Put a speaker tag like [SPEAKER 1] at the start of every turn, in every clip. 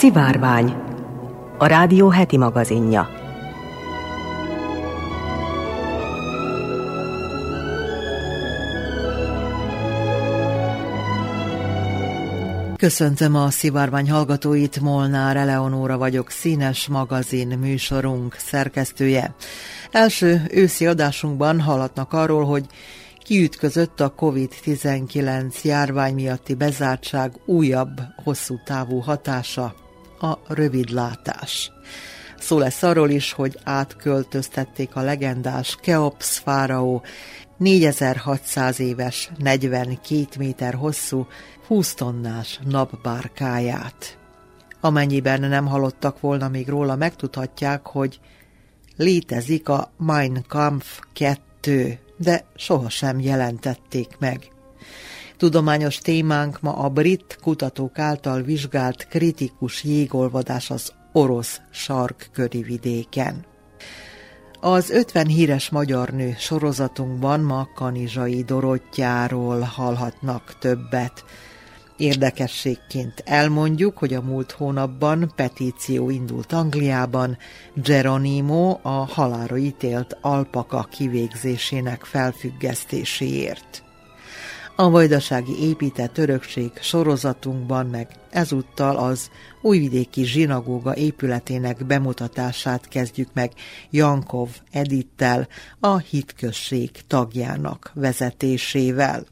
[SPEAKER 1] Szivárvány, a rádió heti magazinja.
[SPEAKER 2] Köszöntöm a szivárvány hallgatóit, Molnár Eleonóra vagyok, színes magazin műsorunk szerkesztője. Első őszi adásunkban hallatnak arról, hogy kiütközött a COVID-19 járvány miatti bezártság újabb, hosszú távú hatása, a rövidlátás. Szó lesz arról is, hogy átköltöztették a legendás Keops fáraó 4600 éves, 42 méter hosszú, 20 tonnás napbárkáját. Amennyiben nem hallottak volna még róla, megtudhatják, hogy létezik a Mein Kampf 2, de sohasem jelentették meg. Tudományos témánk ma a brit kutatók által vizsgált kritikus jégolvadás az orosz sarkköri vidéken. Az 50 híres magyar nő sorozatunkban ma Kanizsai Dorottyáról hallhatnak többet. Érdekességként elmondjuk, hogy a múlt hónapban petíció indult Angliában Geronimo a halára ítélt alpaka kivégzésének felfüggesztéséért. A vajdasági épített örökség sorozatunkban meg ezúttal az újvidéki zsinagóga épületének bemutatását kezdjük meg Jankov Edittel, a hitközség tagjának vezetésével.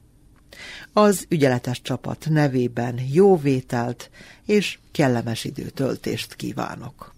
[SPEAKER 2] Az ügyeletes csapat nevében jó vételt és kellemes időtöltést kívánok!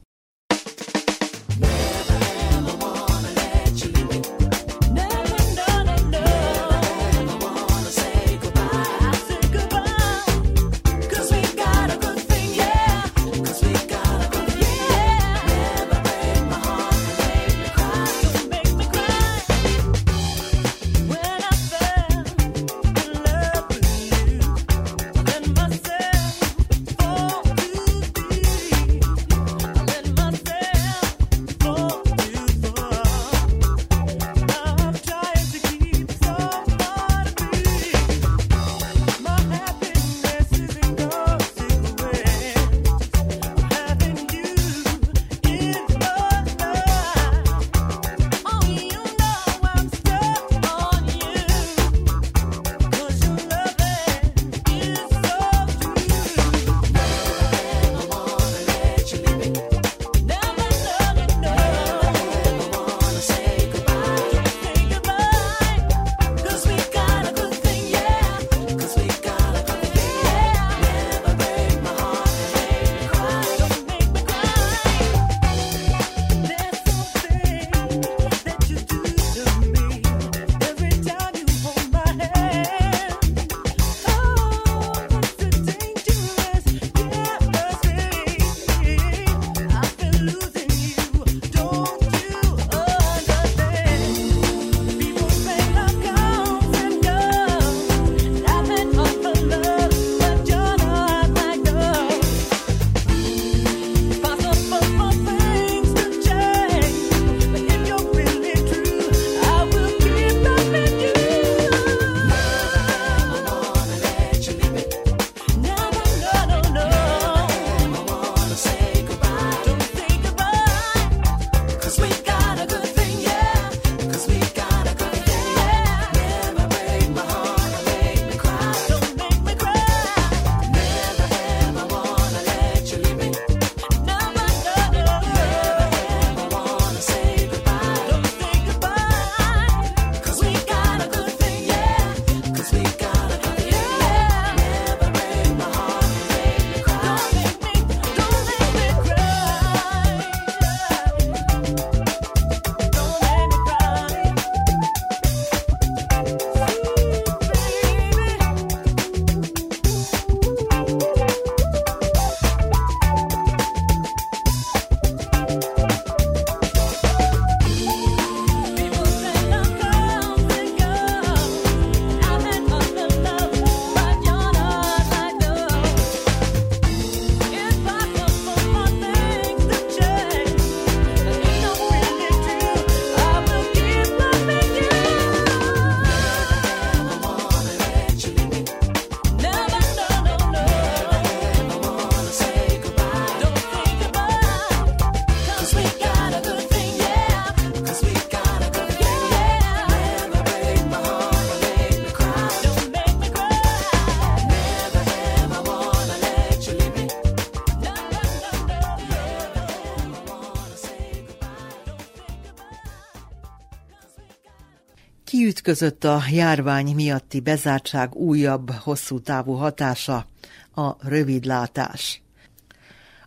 [SPEAKER 2] Kiütközött a járvány miatti bezártság újabb, hosszú távú hatása, a rövidlátás.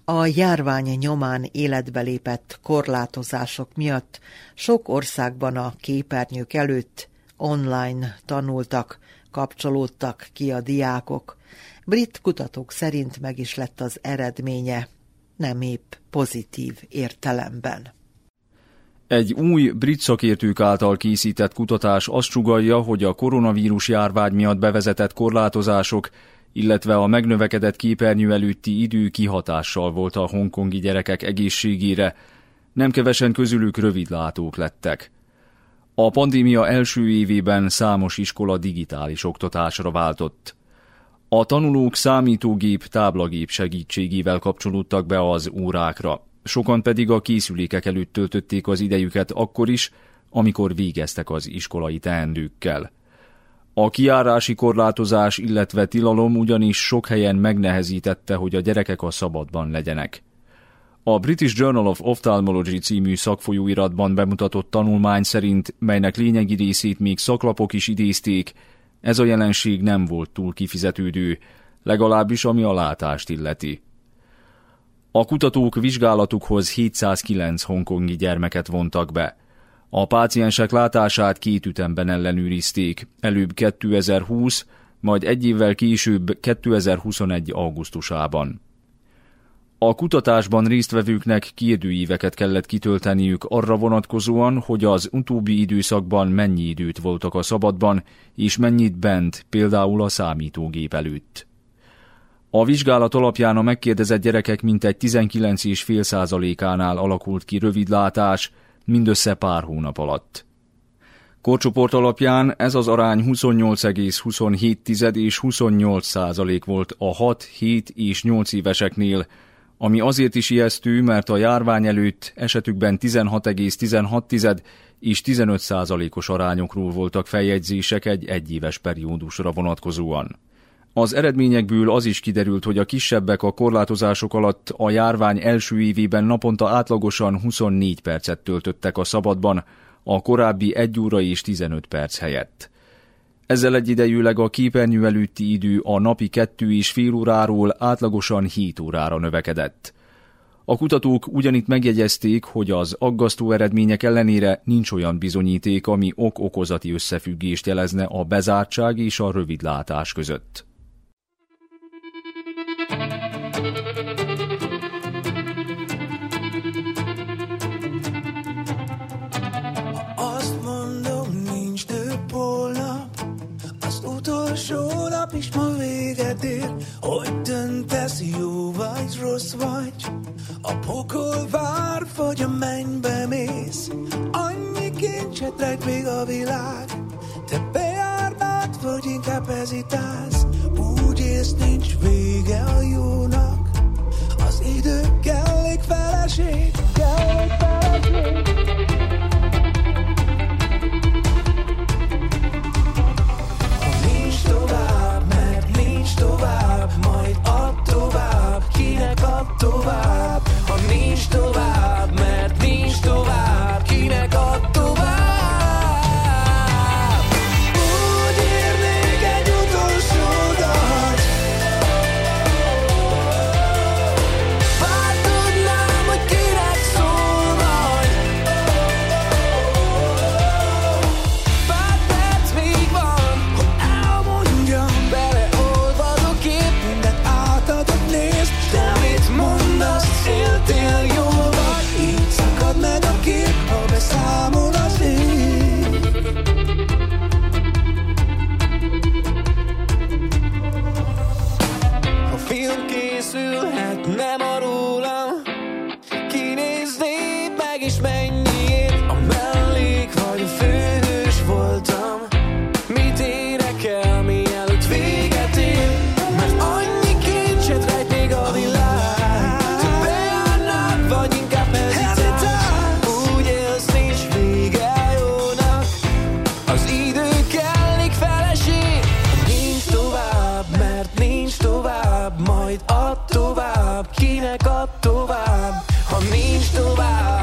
[SPEAKER 2] A járvány nyomán életbe lépett korlátozások miatt sok országban a képernyők előtt online tanultak, kapcsolódtak ki a diákok. Brit kutatók szerint meg is lett az eredménye, nem épp pozitív értelemben.
[SPEAKER 3] Egy új brit szakértők által készített kutatás azt sugalja, hogy a koronavírus járvány miatt bevezetett korlátozások, illetve a megnövekedett képernyő előtti idő kihatással volt a hongkongi gyerekek egészségére, nem kevesen közülük rövidlátók lettek. A pandémia első évében számos iskola digitális oktatásra váltott. A tanulók számítógép, táblagép segítségével kapcsolódtak be az órákra sokan pedig a készülékek előtt töltötték az idejüket akkor is, amikor végeztek az iskolai teendőkkel. A kiárási korlátozás, illetve tilalom ugyanis sok helyen megnehezítette, hogy a gyerekek a szabadban legyenek. A British Journal of Ophthalmology című szakfolyóiratban bemutatott tanulmány szerint, melynek lényegi részét még szaklapok is idézték, ez a jelenség nem volt túl kifizetődő, legalábbis ami a látást illeti. A kutatók vizsgálatukhoz 709 hongkongi gyermeket vontak be. A páciensek látását két ütemben ellenőrizték, előbb 2020, majd egy évvel később 2021. augusztusában. A kutatásban résztvevőknek kérdőíveket kellett kitölteniük arra vonatkozóan, hogy az utóbbi időszakban mennyi időt voltak a szabadban, és mennyit bent, például a számítógép előtt. A vizsgálat alapján a megkérdezett gyerekek mintegy 19,5 százalékánál alakult ki rövidlátás, mindössze pár hónap alatt. Korcsoport alapján ez az arány 28,27 és 28 százalék volt a 6, 7 és 8 éveseknél, ami azért is ijesztő, mert a járvány előtt esetükben 16,16 és 15 százalékos arányokról voltak feljegyzések egy egyéves periódusra vonatkozóan. Az eredményekből az is kiderült, hogy a kisebbek a korlátozások alatt a járvány első évében naponta átlagosan 24 percet töltöttek a szabadban, a korábbi 1 óra és 15 perc helyett. Ezzel egyidejűleg a képernyő előtti idő a napi kettő és fél óráról átlagosan 7 órára növekedett. A kutatók ugyanitt megjegyezték, hogy az aggasztó eredmények ellenére nincs olyan bizonyíték, ami ok-okozati összefüggést jelezne a bezártság és a rövidlátás között.
[SPEAKER 4] Utolsó nap is ma véget ér, hogy döntesz, jó vagy, rossz vagy, a pokol vár, vagy a mennybe mész, annyi kincset rejt még a világ, te bejárnád, vagy inkább hezitálsz, úgy ész, nincs vége a jónak, az idő kellék feleség, kellék feleség. tovább, ha nincs tovább. kinek ad tovább, ha nincs tovább.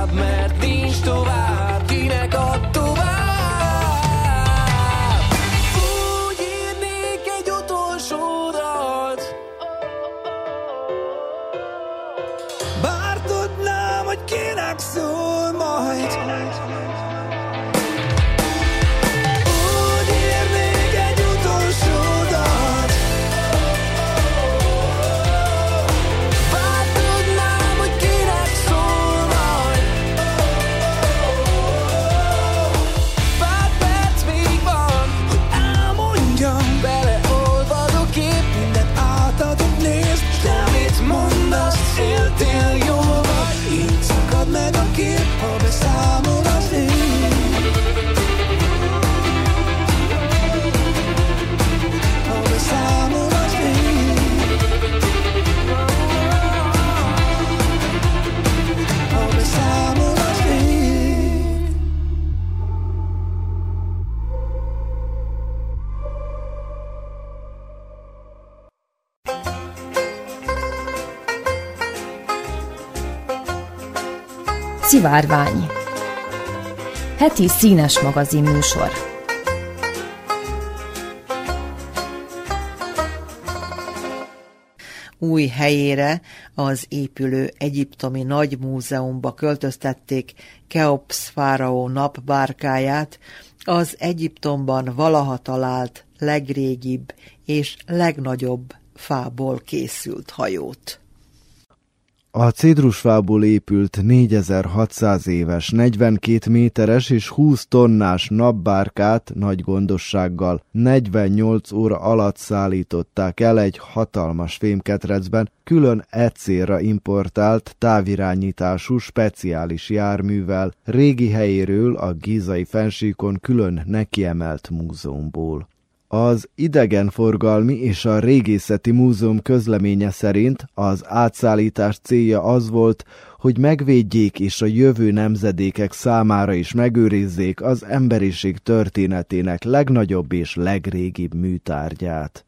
[SPEAKER 5] Szivárvány Heti színes magazin műsor
[SPEAKER 2] Új helyére az épülő egyiptomi nagy múzeumba költöztették Keops fáraó napbárkáját, az Egyiptomban valaha talált legrégibb és legnagyobb fából készült hajót.
[SPEAKER 6] A cédrusfából épült 4600 éves, 42 méteres és 20 tonnás napbárkát nagy gondossággal 48 óra alatt szállították el egy hatalmas fémketrecben, külön ecélra importált távirányítású speciális járművel, régi helyéről a gízai fensíkon külön nekiemelt múzeumból. Az idegenforgalmi és a régészeti múzeum közleménye szerint az átszállítás célja az volt, hogy megvédjék és a jövő nemzedékek számára is megőrizzék az emberiség történetének legnagyobb és legrégibb műtárgyát.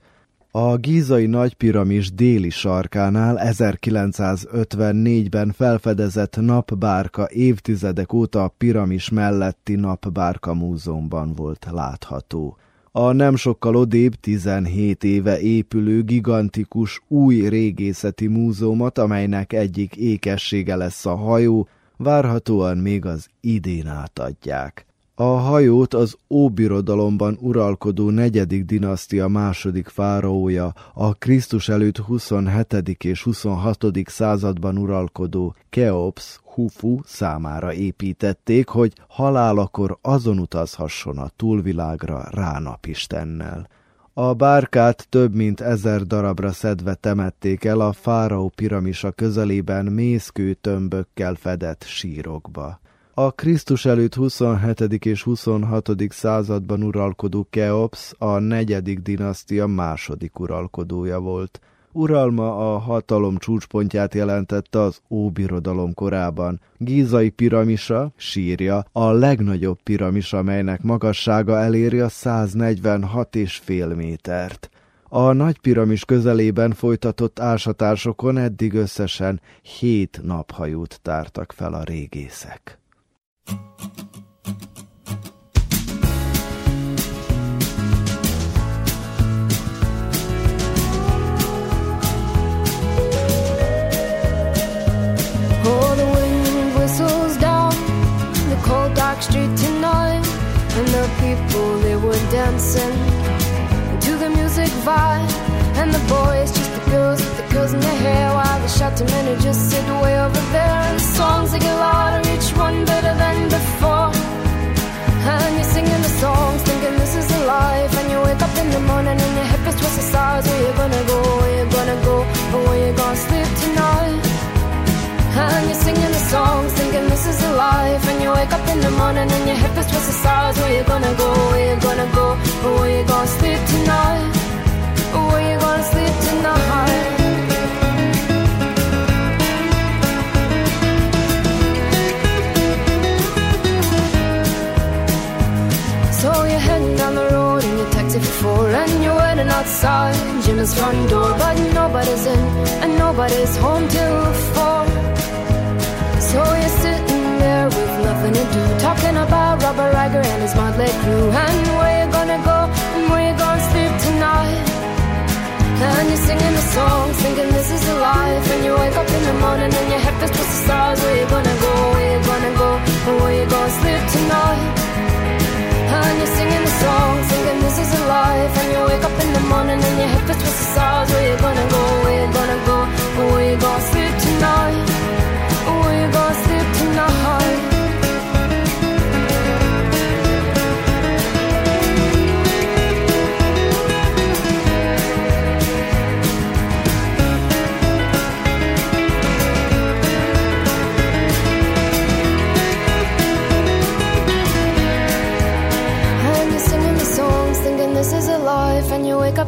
[SPEAKER 6] A gízai nagypiramis déli sarkánál 1954-ben felfedezett napbárka évtizedek óta a piramis melletti napbárka múzeumban volt látható a nem sokkal odébb 17 éve épülő gigantikus új régészeti múzeumot, amelynek egyik ékessége lesz a hajó, várhatóan még az idén átadják. A hajót az Óbirodalomban uralkodó negyedik dinasztia második fáraója, a Krisztus előtt 27. és 26. században uralkodó Keops Hufu számára építették, hogy halálakor azon utazhasson a túlvilágra Ránapistennel. A bárkát több mint ezer darabra szedve temették el a fáraó piramisa közelében mészkő tömbökkel fedett sírokba. A Krisztus előtt 27. és 26. században uralkodó Keops a negyedik dinasztia második uralkodója volt. Uralma a hatalom csúcspontját jelentette az Óbirodalom korában. Gízai piramisa, sírja, a legnagyobb piramis, amelynek magassága eléri a 146,5 métert. A nagy piramis közelében folytatott ásatásokon eddig összesen hét naphajót tártak fel a régészek.
[SPEAKER 7] Oh, people they were dancing to the music vibe, and the boys just the girls with the girls in their hair, while the shouting men who just sit way over there. And the songs they get louder, each one better than before. And you're singing the songs, thinking this is a life. And you wake up in the morning and your hip is twisted sides. Where you gonna go? Where you gonna go? Or where you gonna sleep tonight? And you're singing the songs, thinking this is a life. And you wake up in the morning and your hip is twisted sides. Where you gonna go? Where you gonna go? Or where you gonna sleep tonight? Where you gonna sleep tonight? So you're heading down the road in your taxi for And you're waiting outside Jimmy's front door But nobody's in and nobody's home till four so you're sitting there with nothing to do, talking about Robert Riker and his motley crew, and where you gonna go and where you gonna sleep tonight. And you're singing the song, thinking this is a life. And you wake up in the morning and your head feels the stars. Where you gonna go? Where you gonna go? And where you gonna sleep tonight? And you're singing the song, thinking this is a life. And you wake up in the morning and your head feels the stars. Where you gonna go? Where you gonna go? And where you gonna sleep tonight?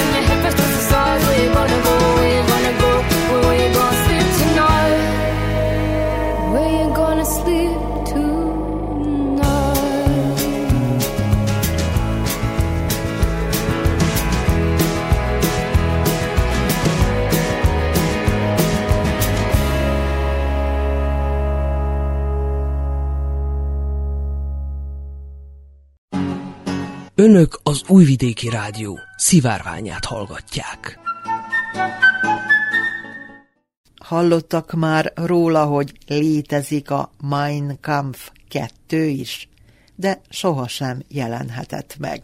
[SPEAKER 7] and your hip is wanna go.
[SPEAKER 8] Önök az Újvidéki Rádió szivárványát hallgatják.
[SPEAKER 2] Hallottak már róla, hogy létezik a Mein Kampf 2 is, de sohasem jelenhetett meg.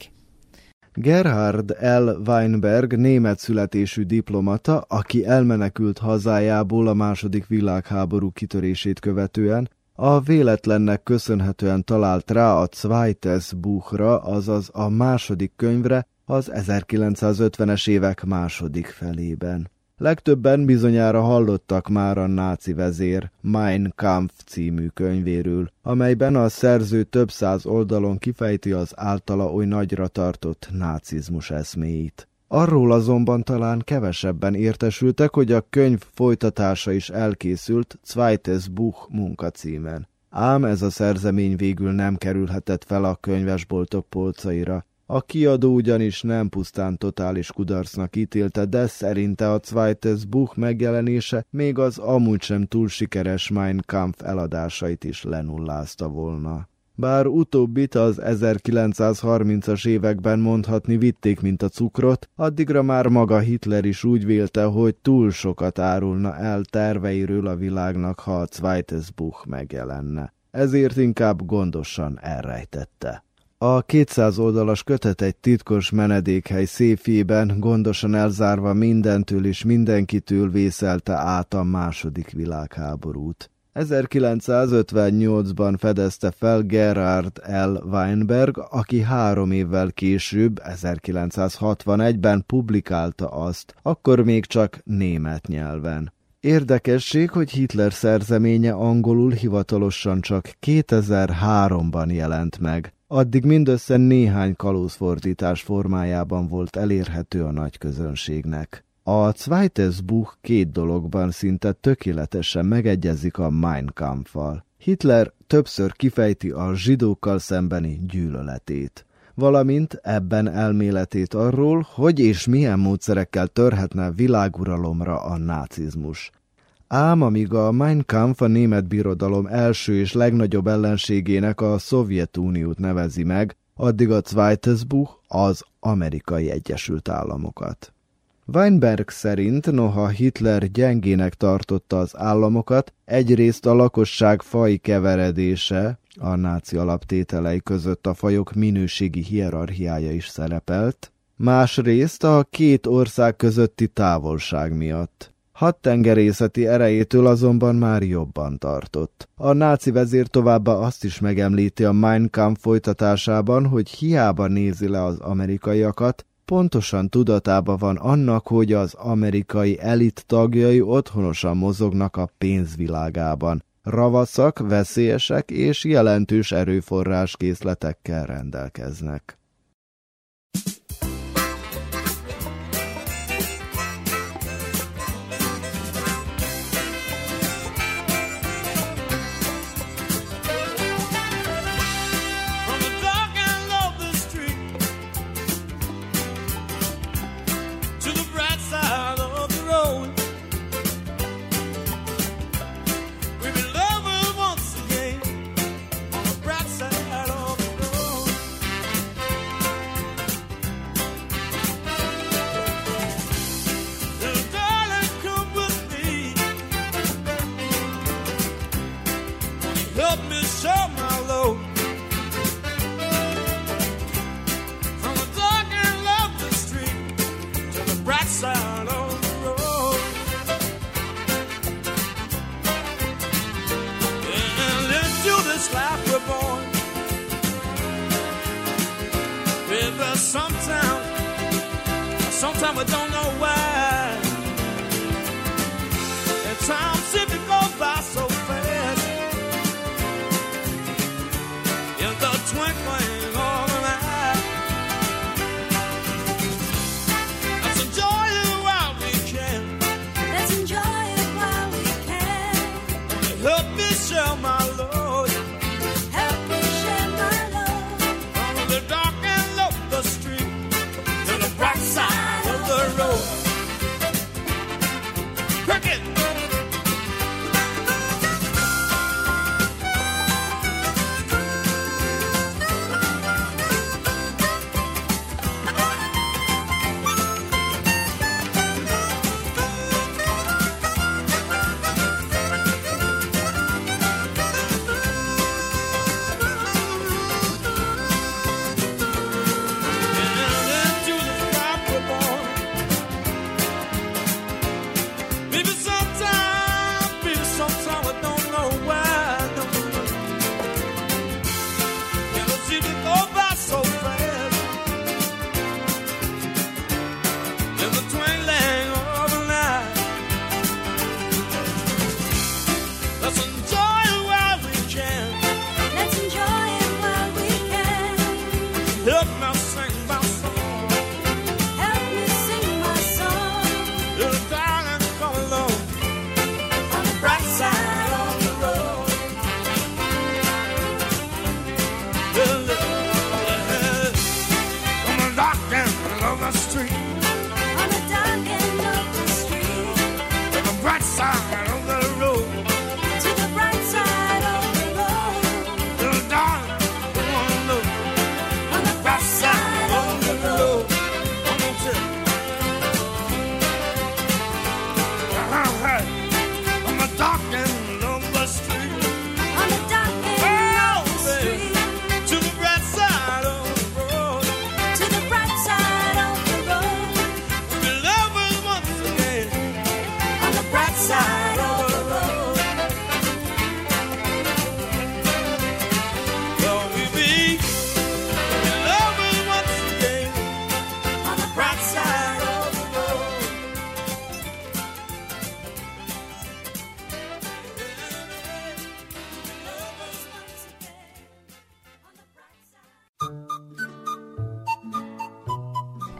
[SPEAKER 6] Gerhard L. Weinberg német születésű diplomata, aki elmenekült hazájából a második világháború kitörését követően, a véletlennek köszönhetően talált rá a Zweites Buchra, azaz a második könyvre az 1950-es évek második felében. Legtöbben bizonyára hallottak már a náci vezér Mein Kampf című könyvéről, amelyben a szerző több száz oldalon kifejti az általa oly nagyra tartott nácizmus eszméit. Arról azonban talán kevesebben értesültek, hogy a könyv folytatása is elkészült Zweites Buch munkacímen. Ám ez a szerzemény végül nem kerülhetett fel a könyvesboltok polcaira. A kiadó ugyanis nem pusztán totális kudarcnak ítélte, de szerinte a Zweites Buch megjelenése még az amúgy sem túl sikeres Mein Kampf eladásait is lenullázta volna. Bár utóbbit az 1930-as években mondhatni vitték, mint a cukrot, addigra már maga Hitler is úgy vélte, hogy túl sokat árulna el terveiről a világnak, ha a Zweites Buch megjelenne. Ezért inkább gondosan elrejtette. A 200 oldalas kötet egy titkos menedékhely széfjében, gondosan elzárva mindentől és mindenkitől vészelte át a második világháborút. 1958-ban fedezte fel Gerhard L. Weinberg, aki három évvel később, 1961-ben publikálta azt, akkor még csak német nyelven. Érdekesség, hogy Hitler szerzeménye angolul hivatalosan csak 2003-ban jelent meg. Addig mindössze néhány kalózfordítás formájában volt elérhető a nagy közönségnek. A Zweites Buch két dologban szinte tökéletesen megegyezik a Mein Kampffal. Hitler többször kifejti a zsidókkal szembeni gyűlöletét, valamint ebben elméletét arról, hogy és milyen módszerekkel törhetne világuralomra a nácizmus. Ám amíg a Mein Kampf a német birodalom első és legnagyobb ellenségének a Szovjetuniót nevezi meg, addig a Zweites Buch az amerikai Egyesült Államokat. Weinberg szerint, noha Hitler gyengének tartotta az államokat, egyrészt a lakosság faj keveredése, a náci alaptételei között a fajok minőségi hierarchiája is szerepelt, másrészt a két ország közötti távolság miatt. Hadtengerészeti erejétől azonban már jobban tartott. A náci vezér továbbá azt is megemlíti a Mein Kampf folytatásában, hogy hiába nézi le az amerikaiakat, pontosan tudatában van annak, hogy az amerikai elit tagjai otthonosan mozognak a pénzvilágában. Ravaszak, veszélyesek és jelentős erőforrás készletekkel rendelkeznek.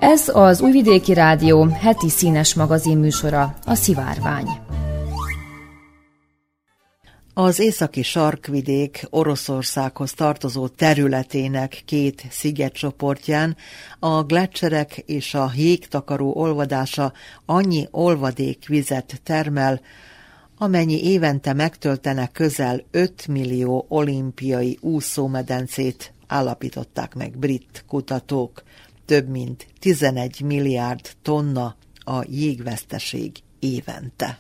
[SPEAKER 5] Ez az Újvidéki Rádió heti színes magazin műsora, a Szivárvány.
[SPEAKER 2] Az északi sarkvidék Oroszországhoz tartozó területének két szigetcsoportján a gletszerek és a jégtakaró olvadása annyi olvadékvizet termel, amennyi évente megtöltenek közel 5 millió olimpiai úszómedencét, állapították meg brit kutatók. Több mint 11 milliárd tonna a jégveszteség évente.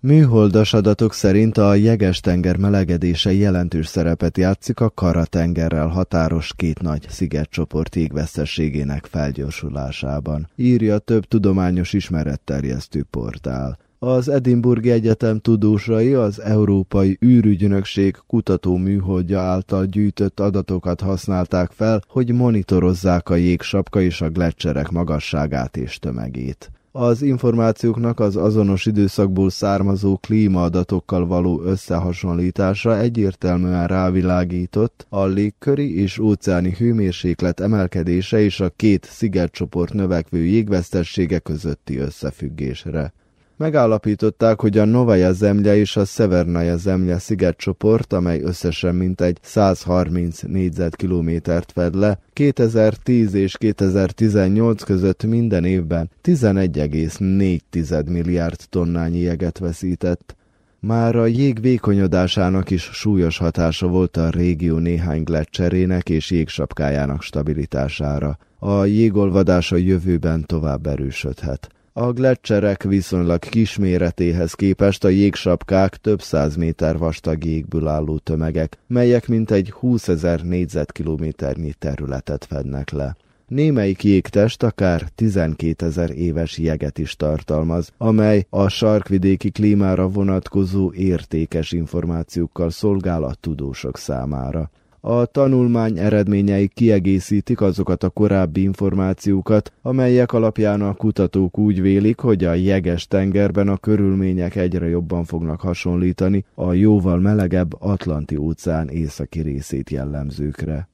[SPEAKER 6] Műholdas adatok szerint a Jeges-tenger melegedése jelentős szerepet játszik a Kara-tengerrel határos két nagy szigetcsoport égvesztességének felgyorsulásában, írja több tudományos ismeretterjesztő portál. Az Edinburghi Egyetem tudósai az Európai űrügynökség kutató műholdja által gyűjtött adatokat használták fel, hogy monitorozzák a jégsapka és a gletszerek magasságát és tömegét. Az információknak az azonos időszakból származó klímaadatokkal való összehasonlítása egyértelműen rávilágított a légköri és óceáni hőmérséklet emelkedése és a két szigetcsoport növekvő jégvesztessége közötti összefüggésre. Megállapították, hogy a Novaja Zemlya és a Szevernaja Zemlya szigetcsoport, amely összesen mintegy 130 négyzetkilométert fed le, 2010 és 2018 között minden évben 11,4 milliárd tonnányi jeget veszített. Már a jég vékonyodásának is súlyos hatása volt a régió néhány gletszerének és jégsapkájának stabilitására. A jégolvadás a jövőben tovább erősödhet. A gletszerek viszonylag kisméretéhez képest a jégsapkák több száz méter vastag jégből álló tömegek, melyek mintegy 20 ezer négyzetkilométernyi területet fednek le. Némelyik jégtest akár 12 ezer éves jeget is tartalmaz, amely a sarkvidéki klímára vonatkozó értékes információkkal szolgál a tudósok számára.
[SPEAKER 9] A tanulmány eredményei kiegészítik azokat a korábbi információkat, amelyek alapján a kutatók úgy vélik, hogy a jeges tengerben a körülmények egyre jobban fognak hasonlítani a jóval melegebb Atlanti óceán északi részét jellemzőkre.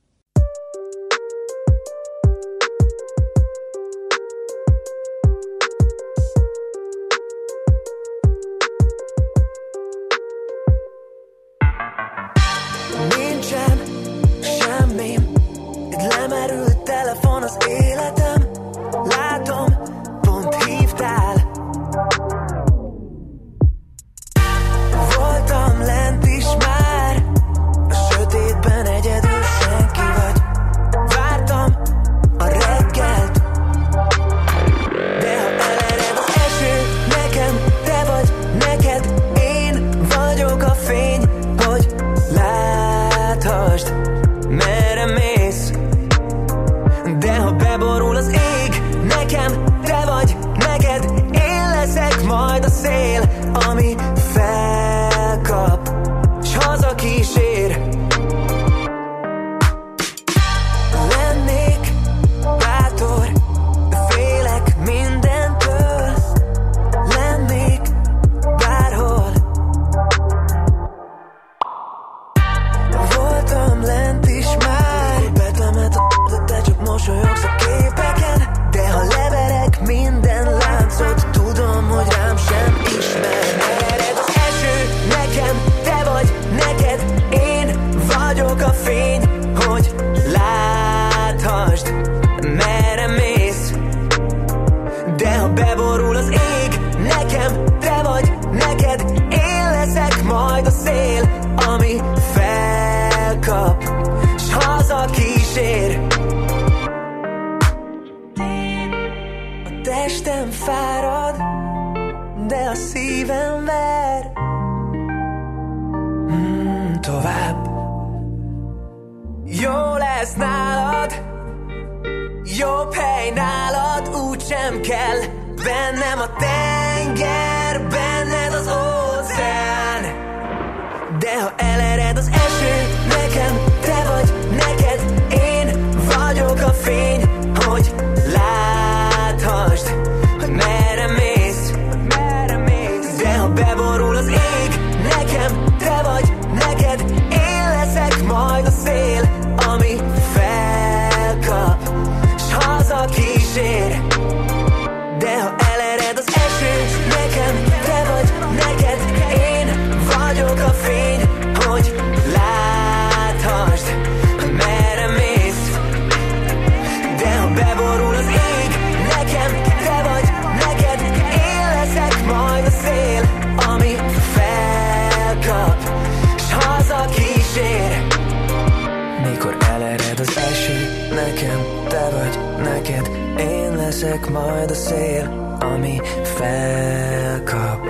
[SPEAKER 10] Leszek majd a szél, ami felkap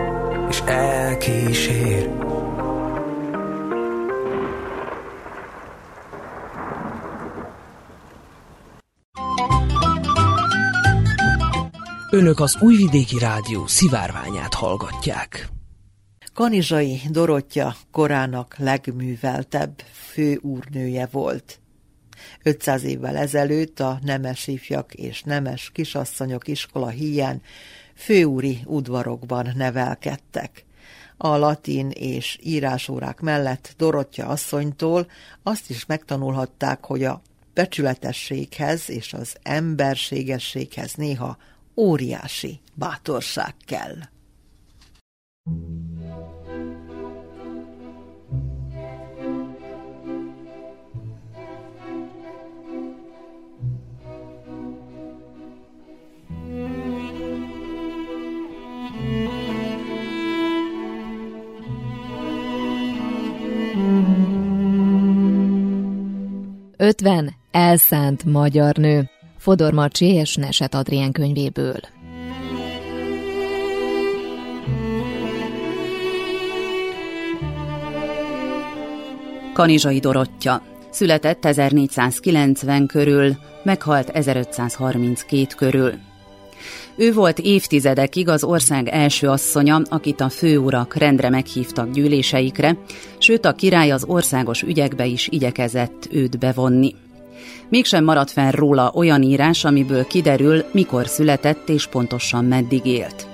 [SPEAKER 10] és elkísér.
[SPEAKER 8] Önök az Újvidéki Rádió szivárványát hallgatják.
[SPEAKER 2] Kanizsai Dorottya korának legműveltebb főúrnője volt. 500 évvel ezelőtt a nemes ifjak és nemes kisasszonyok iskola híján főúri udvarokban nevelkedtek. A latin és írásórák mellett Dorottya asszonytól azt is megtanulhatták, hogy a becsületességhez és az emberségességhez néha óriási bátorság kell.
[SPEAKER 11] Ötven elszánt magyar nő. Fodor Marcsi és Neset Adrien könyvéből.
[SPEAKER 12] Kanizsai Dorottya. Született 1490 körül, meghalt 1532 körül. Ő volt évtizedekig az ország első asszonya, akit a főurak rendre meghívtak gyűléseikre, sőt a király az országos ügyekbe is igyekezett őt bevonni. Mégsem maradt fel róla olyan írás, amiből kiderül, mikor született és pontosan meddig élt.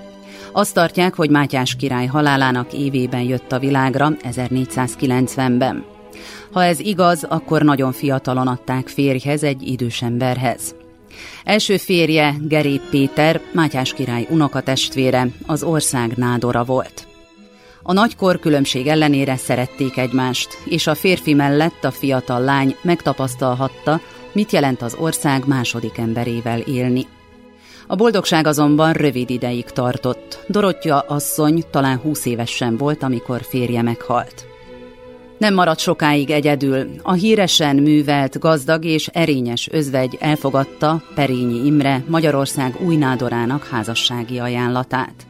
[SPEAKER 12] Azt tartják, hogy Mátyás király halálának évében jött a világra, 1490-ben. Ha ez igaz, akkor nagyon fiatalon adták férjhez egy idős emberhez. Első férje, Gerép Péter, Mátyás király unokatestvére, az ország nádora volt. A nagykor különbség ellenére szerették egymást, és a férfi mellett a fiatal lány megtapasztalhatta, mit jelent az ország második emberével élni. A boldogság azonban rövid ideig tartott. Dorottya asszony talán húsz évesen volt, amikor férje meghalt. Nem maradt sokáig egyedül. A híresen művelt, gazdag és erényes özvegy elfogadta Perényi Imre Magyarország új nádorának házassági ajánlatát.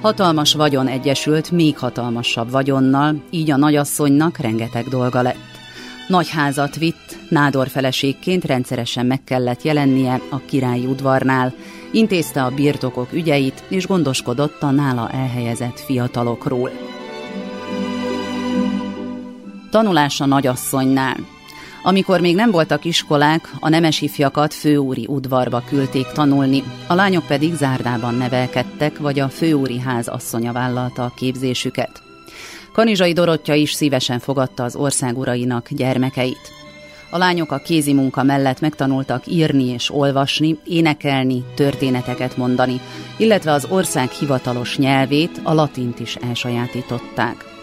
[SPEAKER 12] Hatalmas vagyon egyesült még hatalmasabb vagyonnal, így a nagyasszonynak rengeteg dolga lett. Nagy házat vitt, nádor feleségként rendszeresen meg kellett jelennie a királyi udvarnál, intézte a birtokok ügyeit és gondoskodott a nála elhelyezett fiatalokról. Tanulás a nagyasszonynál. Amikor még nem voltak iskolák, a nemes ifjakat főúri udvarba küldték tanulni, a lányok pedig zárdában nevelkedtek, vagy a főúri ház asszonya vállalta a képzésüket. Kanizsai Dorottya is szívesen fogadta az ország urainak gyermekeit. A lányok a kézi munka mellett megtanultak írni és olvasni, énekelni, történeteket mondani, illetve az ország hivatalos nyelvét, a latint is elsajátították.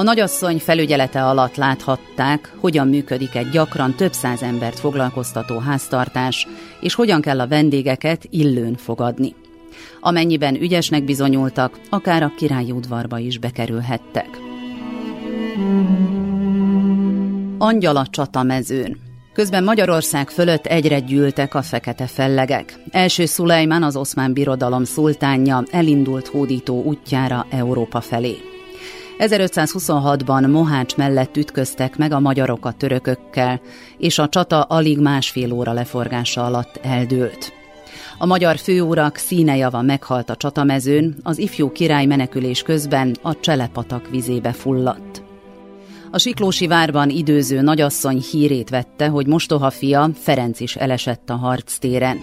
[SPEAKER 12] A nagyasszony felügyelete alatt láthatták, hogyan működik egy gyakran több száz embert foglalkoztató háztartás, és hogyan kell a vendégeket illőn fogadni. Amennyiben ügyesnek bizonyultak, akár a királyi udvarba is bekerülhettek. Angyal a csatamezőn Közben Magyarország fölött egyre gyűltek a fekete fellegek. Első Szulejmán, az oszmán birodalom szultánja elindult hódító útjára Európa felé. 1526-ban Mohács mellett ütköztek meg a magyarok a törökökkel, és a csata alig másfél óra leforgása alatt eldőlt. A magyar főurak színejava meghalt a csatamezőn, az ifjú király menekülés közben a Cselepatak vizébe fulladt. A Siklósi várban időző nagyasszony hírét vette, hogy mostoha fia Ferenc is elesett a harctéren.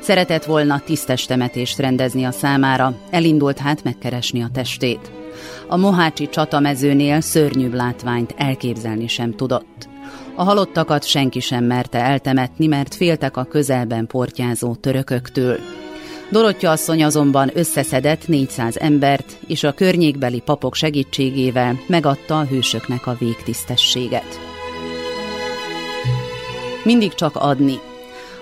[SPEAKER 12] Szeretett volna tisztes temetést rendezni a számára, elindult hát megkeresni a testét a Mohácsi csatamezőnél szörnyűbb látványt elképzelni sem tudott. A halottakat senki sem merte eltemetni, mert féltek a közelben portyázó törököktől. Dorottya asszony azonban összeszedett 400 embert, és a környékbeli papok segítségével megadta a hősöknek a végtisztességet. Mindig csak adni,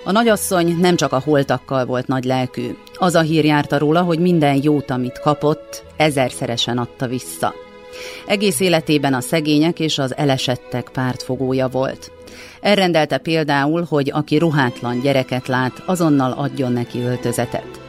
[SPEAKER 12] a nagyasszony nem csak a holtakkal volt nagy lelkű. Az a hír járta róla, hogy minden jót, amit kapott, ezerszeresen adta vissza. Egész életében a szegények és az elesettek pártfogója volt. Elrendelte például, hogy aki ruhátlan gyereket lát, azonnal adjon neki öltözetet.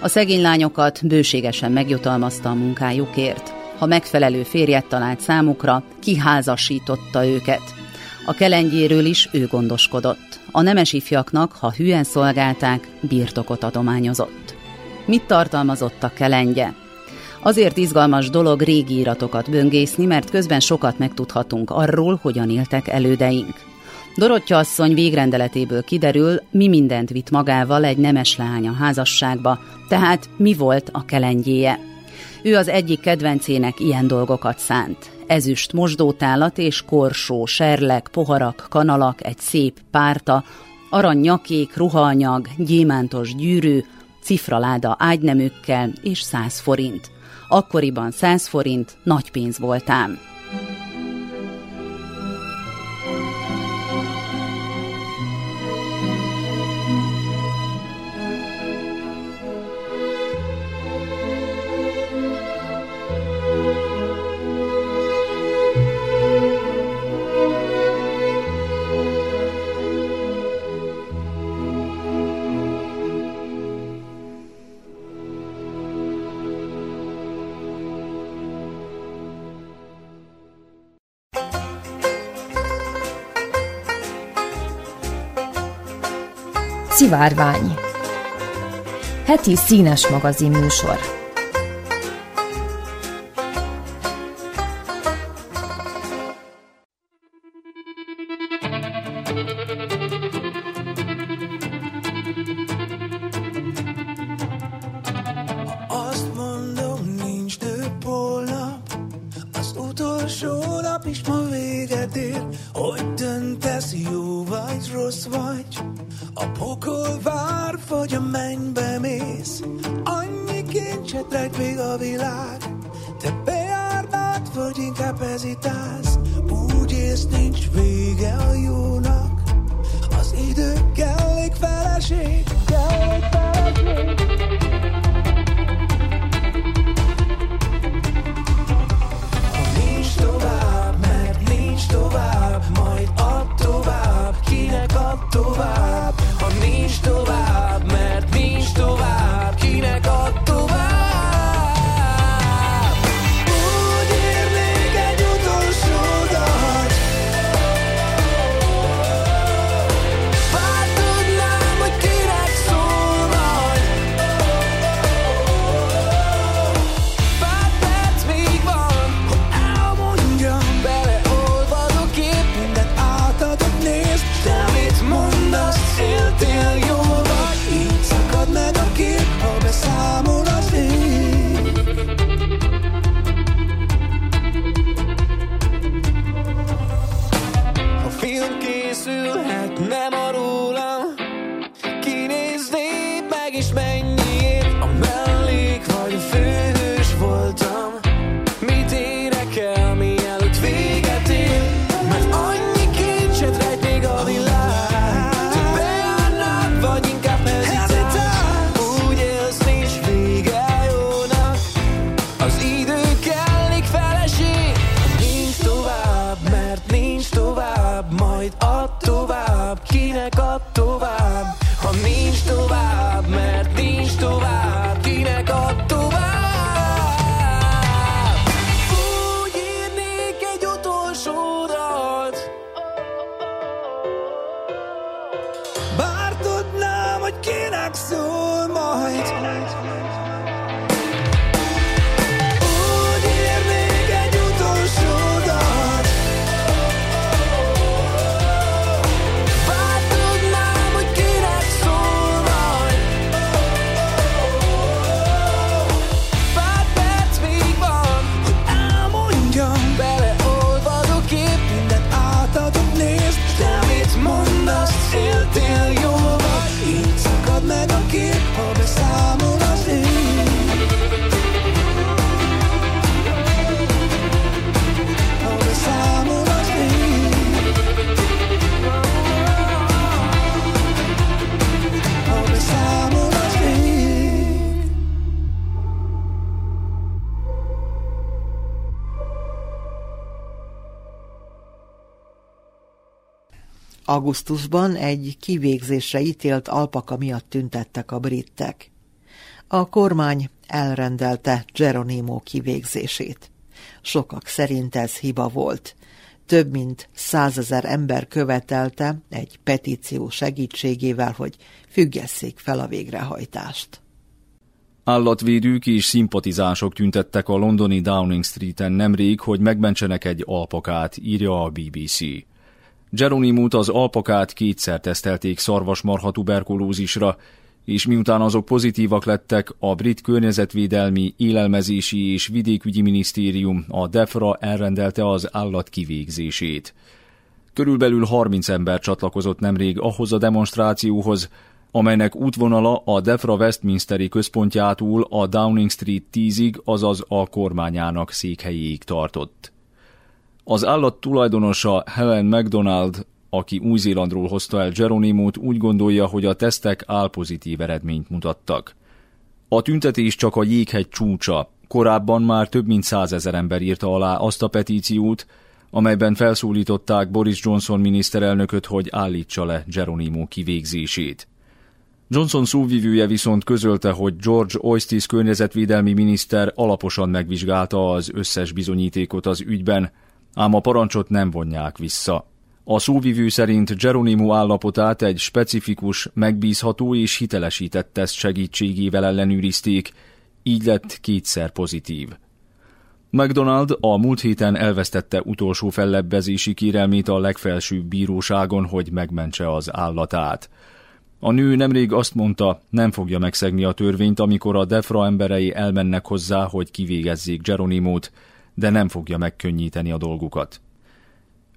[SPEAKER 12] A szegény lányokat bőségesen megjutalmazta a munkájukért. Ha megfelelő férjet talált számukra, kiházasította őket. A kelengyéről is ő gondoskodott a nemes ifjaknak, ha hülyen szolgálták, birtokot adományozott. Mit tartalmazott a kelengye? Azért izgalmas dolog régi iratokat böngészni, mert közben sokat megtudhatunk arról, hogyan éltek elődeink. Dorottya asszony végrendeletéből kiderül, mi mindent vitt magával egy nemes lány a házasságba, tehát mi volt a kelengyéje. Ő az egyik kedvencének ilyen dolgokat szánt ezüst mosdótálat és korsó, serlek, poharak, kanalak, egy szép párta, arany nyakék, ruhaanyag, gyémántos gyűrű, cifraláda ágynemükkel és száz forint. Akkoriban száz forint nagy pénz voltám.
[SPEAKER 5] Szivárvány. Heti színes magazin
[SPEAKER 2] Augusztusban egy kivégzésre ítélt alpaka miatt tüntettek a britek. A kormány elrendelte Geronimo kivégzését. Sokak szerint ez hiba volt. Több mint százezer ember követelte egy petíció segítségével, hogy függesszék fel a végrehajtást.
[SPEAKER 3] Állatvédők és szimpatizások tüntettek a londoni Downing Street-en nemrég, hogy megmentsenek egy alpakát, írja a BBC. Geronimut az alpakát kétszer tesztelték szarvasmarha tuberkulózisra, és miután azok pozitívak lettek, a brit környezetvédelmi, élelmezési és vidékügyi minisztérium a DEFRA elrendelte az állat kivégzését. Körülbelül 30 ember csatlakozott nemrég ahhoz a demonstrációhoz, amelynek útvonala a DEFRA Westminsteri központjától a Downing Street 10-ig, azaz a kormányának székhelyéig tartott. Az állat tulajdonosa Helen McDonald, aki Új-Zélandról hozta el Geronimót, úgy gondolja, hogy a tesztek álpozitív eredményt mutattak. A tüntetés csak a jéghegy csúcsa. Korábban már több mint százezer ember írta alá azt a petíciót, amelyben felszólították Boris Johnson miniszterelnököt, hogy állítsa le Geronimo kivégzését. Johnson szóvivője viszont közölte, hogy George Oistis környezetvédelmi miniszter alaposan megvizsgálta az összes bizonyítékot az ügyben, ám a parancsot nem vonják vissza. A szóvivő szerint Geronimo állapotát egy specifikus, megbízható és hitelesített teszt segítségével ellenőrizték, így lett kétszer pozitív. McDonald a múlt héten elvesztette utolsó fellebbezési kérelmét a legfelsőbb bíróságon, hogy megmentse az állatát. A nő nemrég azt mondta, nem fogja megszegni a törvényt, amikor a Defra emberei elmennek hozzá, hogy kivégezzék Geronimót, de nem fogja megkönnyíteni a dolgukat.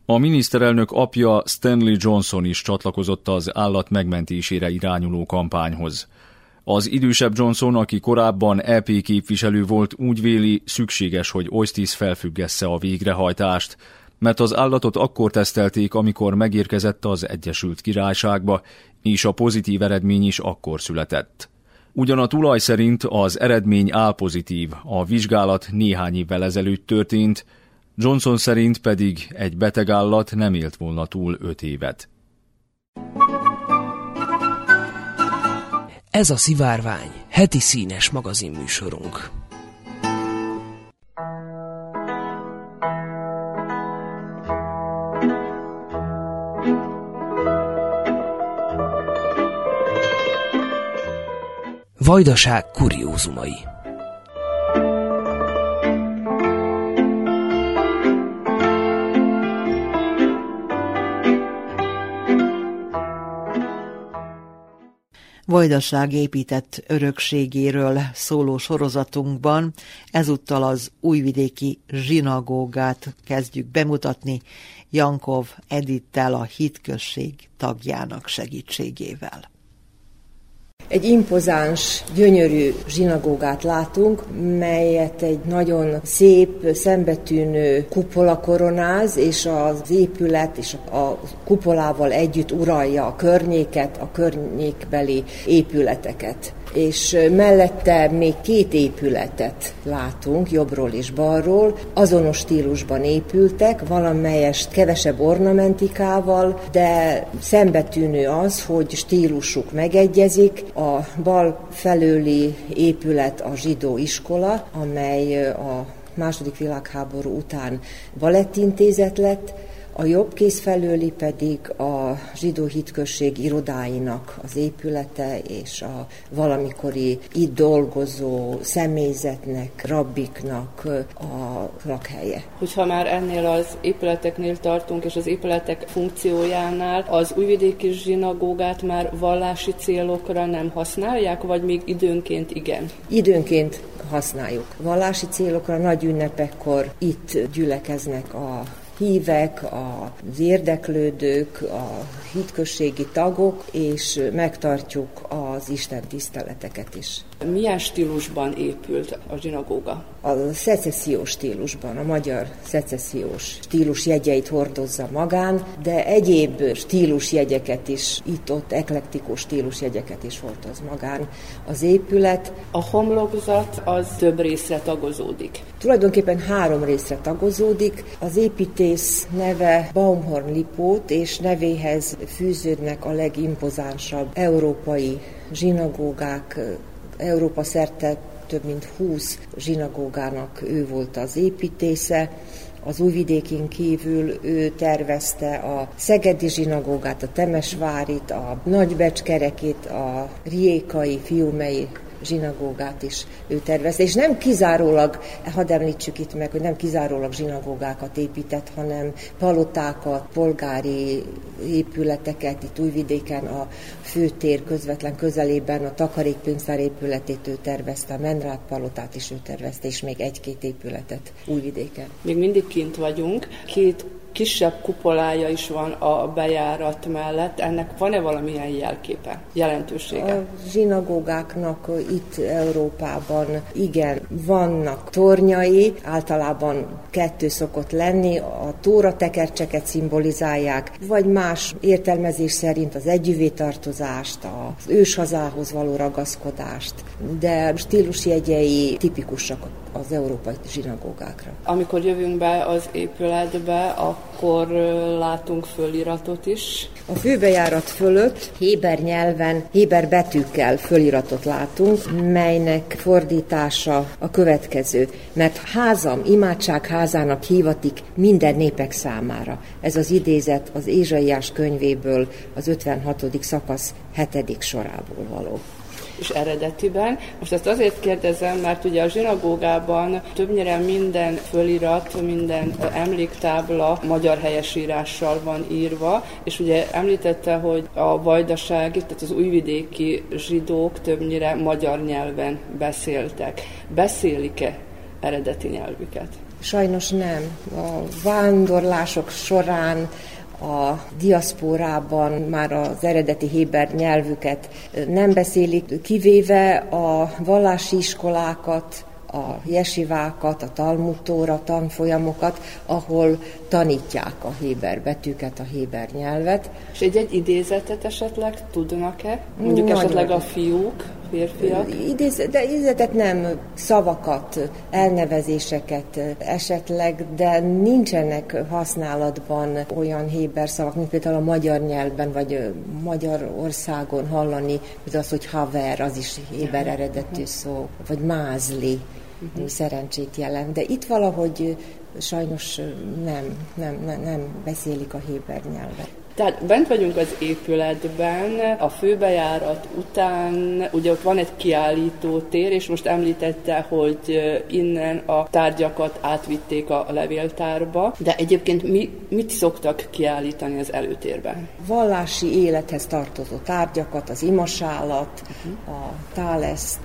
[SPEAKER 3] A miniszterelnök apja Stanley Johnson is csatlakozott az állat megmentésére irányuló kampányhoz. Az idősebb Johnson, aki korábban EP képviselő volt, úgy véli, szükséges, hogy Oistis felfüggesse a végrehajtást, mert az állatot akkor tesztelték, amikor megérkezett az Egyesült Királyságba, és a pozitív eredmény is akkor született. Ugyan a tulaj szerint az eredmény álpozitív, a vizsgálat néhány évvel ezelőtt történt, Johnson szerint pedig egy beteg állat nem élt volna túl öt évet.
[SPEAKER 8] Ez a Szivárvány, heti színes magazinműsorunk. Vajdaság kuriózumai
[SPEAKER 2] Vajdaság épített örökségéről szóló sorozatunkban ezúttal az újvidéki zsinagógát kezdjük bemutatni Jankov Edittel a hitközség tagjának segítségével.
[SPEAKER 13] Egy impozáns, gyönyörű zsinagógát látunk, melyet egy nagyon szép, szembetűnő kupola koronáz, és az épület és a kupolával együtt uralja a környéket, a környékbeli épületeket és mellette még két épületet látunk, jobbról és balról, azonos stílusban épültek, valamelyest kevesebb ornamentikával, de szembetűnő az, hogy stílusuk megegyezik. A bal felőli épület a zsidó iskola, amely a második világháború után balettintézet lett, a jobb kéz felőli pedig a zsidó hitközség irodáinak az épülete és a valamikori itt dolgozó személyzetnek, rabbiknak a lakhelye.
[SPEAKER 14] Hogyha már ennél az épületeknél tartunk, és az épületek funkciójánál, az újvidéki zsinagógát már vallási célokra nem használják, vagy még időnként igen?
[SPEAKER 13] Időnként használjuk. Vallási célokra, nagy ünnepekkor itt gyülekeznek a hívek, az érdeklődők, a hitközségi tagok, és megtartjuk az Isten tiszteleteket is.
[SPEAKER 14] Milyen stílusban épült a zsinagóga?
[SPEAKER 13] A szecessziós stílusban, a magyar szecessziós stílus jegyeit hordozza magán, de egyéb stílusjegyeket is, itt-ott eklektikus stílusjegyeket is hordoz magán az épület.
[SPEAKER 14] A homlokzat az több részre tagozódik.
[SPEAKER 13] Tulajdonképpen három részre tagozódik. Az építész neve Baumhorn Lipót, és nevéhez fűződnek a legimpozánsabb európai zsinagógák. Európa szerte több mint 20 zsinagógának ő volt az építésze, az újvidékén kívül ő tervezte a Szegedi zsinagógát, a Temesvárit, a Nagybecskerekét, a Riékai, Fiumei zsinagógát is ő tervezte, és nem kizárólag, hadd említsük itt meg, hogy nem kizárólag zsinagógákat épített, hanem palotákat, polgári épületeket, itt Újvidéken a főtér közvetlen közelében a takarékpénztár épületét ő tervezte, a Menrát palotát is ő tervezte, és még egy-két épületet Újvidéken.
[SPEAKER 14] Még mindig kint vagyunk, két kisebb kupolája is van a bejárat mellett. Ennek van-e valamilyen jelképe, jelentősége?
[SPEAKER 13] A zsinagógáknak itt Európában igen, vannak tornyai, általában kettő szokott lenni, a tóra tekercseket szimbolizálják, vagy más értelmezés szerint az együvé tartozást, az őshazához való ragaszkodást, de stílusjegyei tipikusak az európai zsinagógákra.
[SPEAKER 14] Amikor jövünk be az épületbe, akkor látunk föliratot is.
[SPEAKER 13] A főbejárat fölött Héber nyelven, Héber betűkkel föliratot látunk, melynek fordítása a következő. Mert házam, imádság házának hívatik minden népek számára. Ez az idézet az Ézsaiás könyvéből, az 56. szakasz 7. sorából való
[SPEAKER 14] és eredetiben. Most ezt azért kérdezem, mert ugye a zsinagógában többnyire minden fölirat, minden emléktábla magyar helyesírással van írva, és ugye említette, hogy a vajdasági, tehát az újvidéki zsidók többnyire magyar nyelven beszéltek. Beszélik-e eredeti nyelvüket?
[SPEAKER 13] Sajnos nem. A vándorlások során a diaszpórában már az eredeti héber nyelvüket nem beszélik, kivéve a vallási iskolákat, a jesivákat, a talmutóra, tanfolyamokat, ahol tanítják a héber betűket, a héber nyelvet.
[SPEAKER 14] És egy-egy idézetet esetleg tudnak-e? Mondjuk Nagyon esetleg a fiúk, férfiak?
[SPEAKER 13] Idéz, de idézetet nem, szavakat, elnevezéseket esetleg, de nincsenek használatban olyan héber szavak, mint például a magyar nyelvben, vagy Magyarországon hallani, mint az, hogy haver, az is héber eredetű szó, vagy mázli uh-huh. szerencsét jelent. De itt valahogy sajnos nem, nem, nem, nem beszélik a héber nyelvet.
[SPEAKER 14] Tehát bent vagyunk az épületben, a főbejárat után, ugye ott van egy kiállító tér, és most említette, hogy innen a tárgyakat átvitték a levéltárba, de egyébként mi, mit szoktak kiállítani az előtérben?
[SPEAKER 13] Vallási élethez tartozó tárgyakat, az imasálat, uh-huh. a táleszt,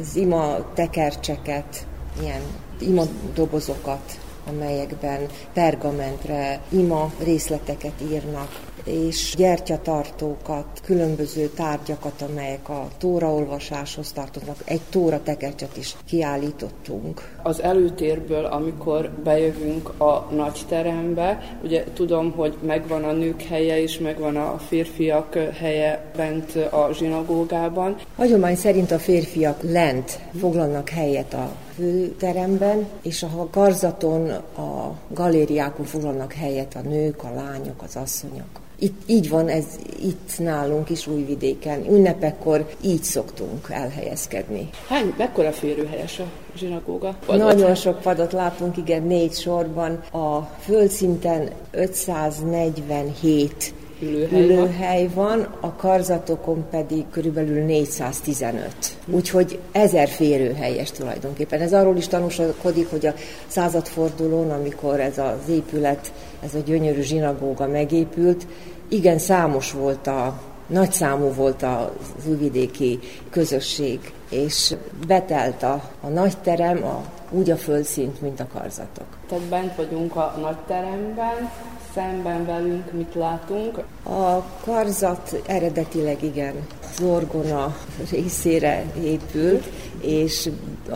[SPEAKER 13] az ima tekercseket, ilyen ima dobozokat amelyekben pergamentre ima részleteket írnak, és gyertyatartókat, különböző tárgyakat, amelyek a tóraolvasáshoz tartoznak. Egy tóra tekercset is kiállítottunk.
[SPEAKER 14] Az előtérből, amikor bejövünk a nagy terembe, ugye tudom, hogy megvan a nők helye és megvan a férfiak helye bent a zsinagógában.
[SPEAKER 13] Hagyomány szerint a férfiak lent foglalnak helyet a főteremben, és a karzaton, a galériákon foglalnak helyet a nők, a lányok, az asszonyok. Itt, így van ez itt nálunk is Újvidéken. Ünnepekkor így szoktunk elhelyezkedni.
[SPEAKER 14] Hány, mekkora férőhelyes a zsinagóga?
[SPEAKER 13] Padot? Nagyon sok padot látunk, igen, négy sorban. A földszinten 547 ülőhely, ülőhely van. van, a karzatokon pedig körülbelül 415. Úgyhogy ezer férőhelyes tulajdonképpen. Ez arról is tanúskodik, hogy a századfordulón, amikor ez az épület, ez a gyönyörű zsinagóga megépült, igen számos volt a nagy számú volt az újvidéki közösség, és betelt a, a nagy terem, a, úgy a földszint, mint a karzatok.
[SPEAKER 14] Tehát bent vagyunk a nagy teremben, szemben velünk mit látunk?
[SPEAKER 13] A karzat eredetileg igen, orgona részére épült, és a,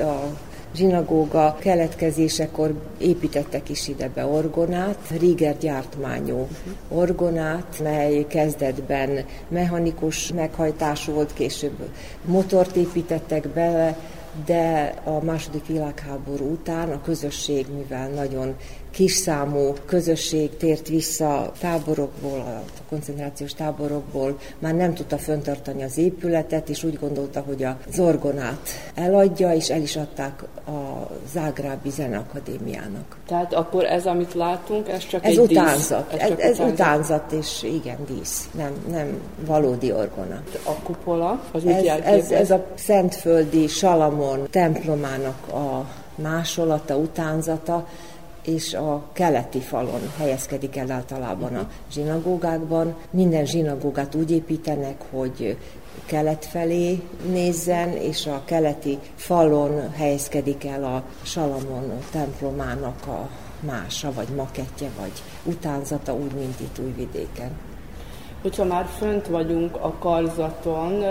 [SPEAKER 13] a zsinagóga keletkezésekor építettek is ide be orgonát, Riger gyártmányú orgonát, mely kezdetben mechanikus meghajtású volt, később motort építettek bele, de a második világháború után a közösség, mivel nagyon kis számú közösség tért vissza táborokból, a koncentrációs táborokból, már nem tudta föntartani az épületet, és úgy gondolta, hogy a zorgonát eladja, és el is adták a Zágrábi Zeneakadémiának.
[SPEAKER 14] Tehát akkor ez, amit látunk, ez csak
[SPEAKER 13] ez
[SPEAKER 14] egy
[SPEAKER 13] utánzat.
[SPEAKER 14] dísz?
[SPEAKER 13] Ez, ez, ez utánzat, és igen, dísz, nem, nem valódi orgona.
[SPEAKER 14] A kupola, az
[SPEAKER 13] ez, ez, ez a Szentföldi Salamon templomának a másolata, utánzata, és a keleti falon helyezkedik el általában a zsinagógákban. Minden zsinagógát úgy építenek, hogy kelet felé nézzen, és a keleti falon helyezkedik el a Salamon templomának a mása, vagy makettje, vagy utánzata, úgy, mint itt Újvidéken.
[SPEAKER 14] Hogyha már fönt vagyunk a karzaton,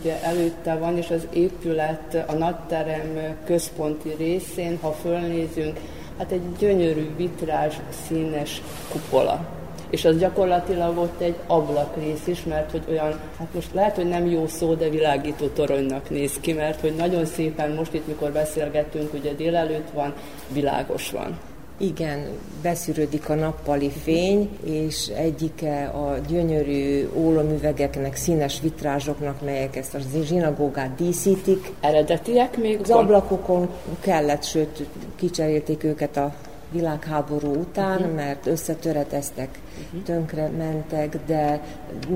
[SPEAKER 14] ugye előtte van, és az épület a nagyterem központi részén, ha fölnézünk, hát egy gyönyörű vitrás színes kupola. és az gyakorlatilag ott egy ablakrész is, mert hogy olyan, hát most lehet, hogy nem jó szó, de világító toronynak néz ki, mert hogy nagyon szépen most itt, mikor beszélgetünk, ugye délelőtt van, világos van.
[SPEAKER 13] Igen, beszűrődik a nappali fény, és egyike a gyönyörű ólomüvegeknek, színes vitrázsoknak, melyek ezt a zsinagógát díszítik.
[SPEAKER 14] Eredetiek még?
[SPEAKER 13] Az ablakokon kellett, sőt, kicserélték őket a világháború után, uh-huh. mert összetöreteztek, uh-huh. tönkre mentek, de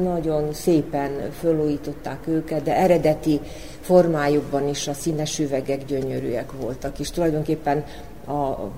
[SPEAKER 13] nagyon szépen fölújították őket, de eredeti formájukban is a színes üvegek gyönyörűek voltak, és tulajdonképpen a,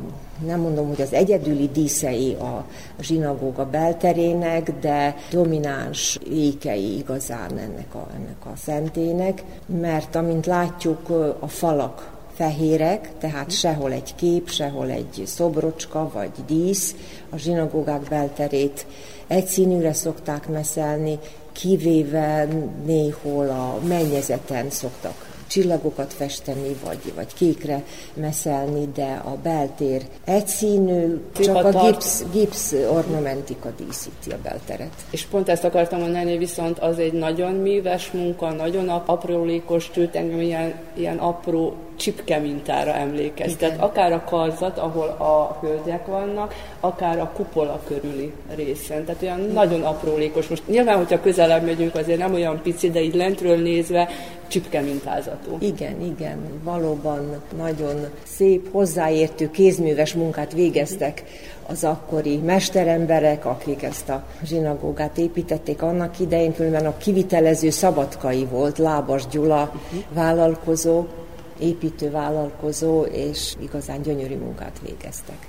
[SPEAKER 13] nem mondom, hogy az egyedüli díszei a zsinagóga belterének, de domináns ékei igazán ennek a, ennek a szentének, mert amint látjuk, a falak fehérek, tehát sehol egy kép, sehol egy szobrocska vagy dísz, a zsinagógák belterét egyszínűre szokták meszelni, kivéve néhol a mennyezeten szoktak csillagokat festeni, vagy, vagy kékre meszelni, de a beltér egyszínű, csak a gipsz, gipsz ornamentika díszíti a belteret.
[SPEAKER 14] És pont ezt akartam mondani, viszont az egy nagyon műves munka, nagyon aprólékos, engem ilyen, ilyen apró csipke mintára emlékeztet. Igen. Akár a karzat, ahol a hölgyek vannak, akár a kupola körüli részen. Tehát olyan Igen. nagyon aprólékos. Most nyilván, hogyha közelebb megyünk, azért nem olyan pici, de így lentről nézve csipke mintázatú.
[SPEAKER 13] Igen, igen, valóban nagyon szép, hozzáértő, kézműves munkát végeztek az akkori mesteremberek, akik ezt a zsinagógát építették annak idején, különben a kivitelező szabadkai volt, Lábas Gyula uh-huh. vállalkozó, építővállalkozó, és igazán gyönyörű munkát végeztek.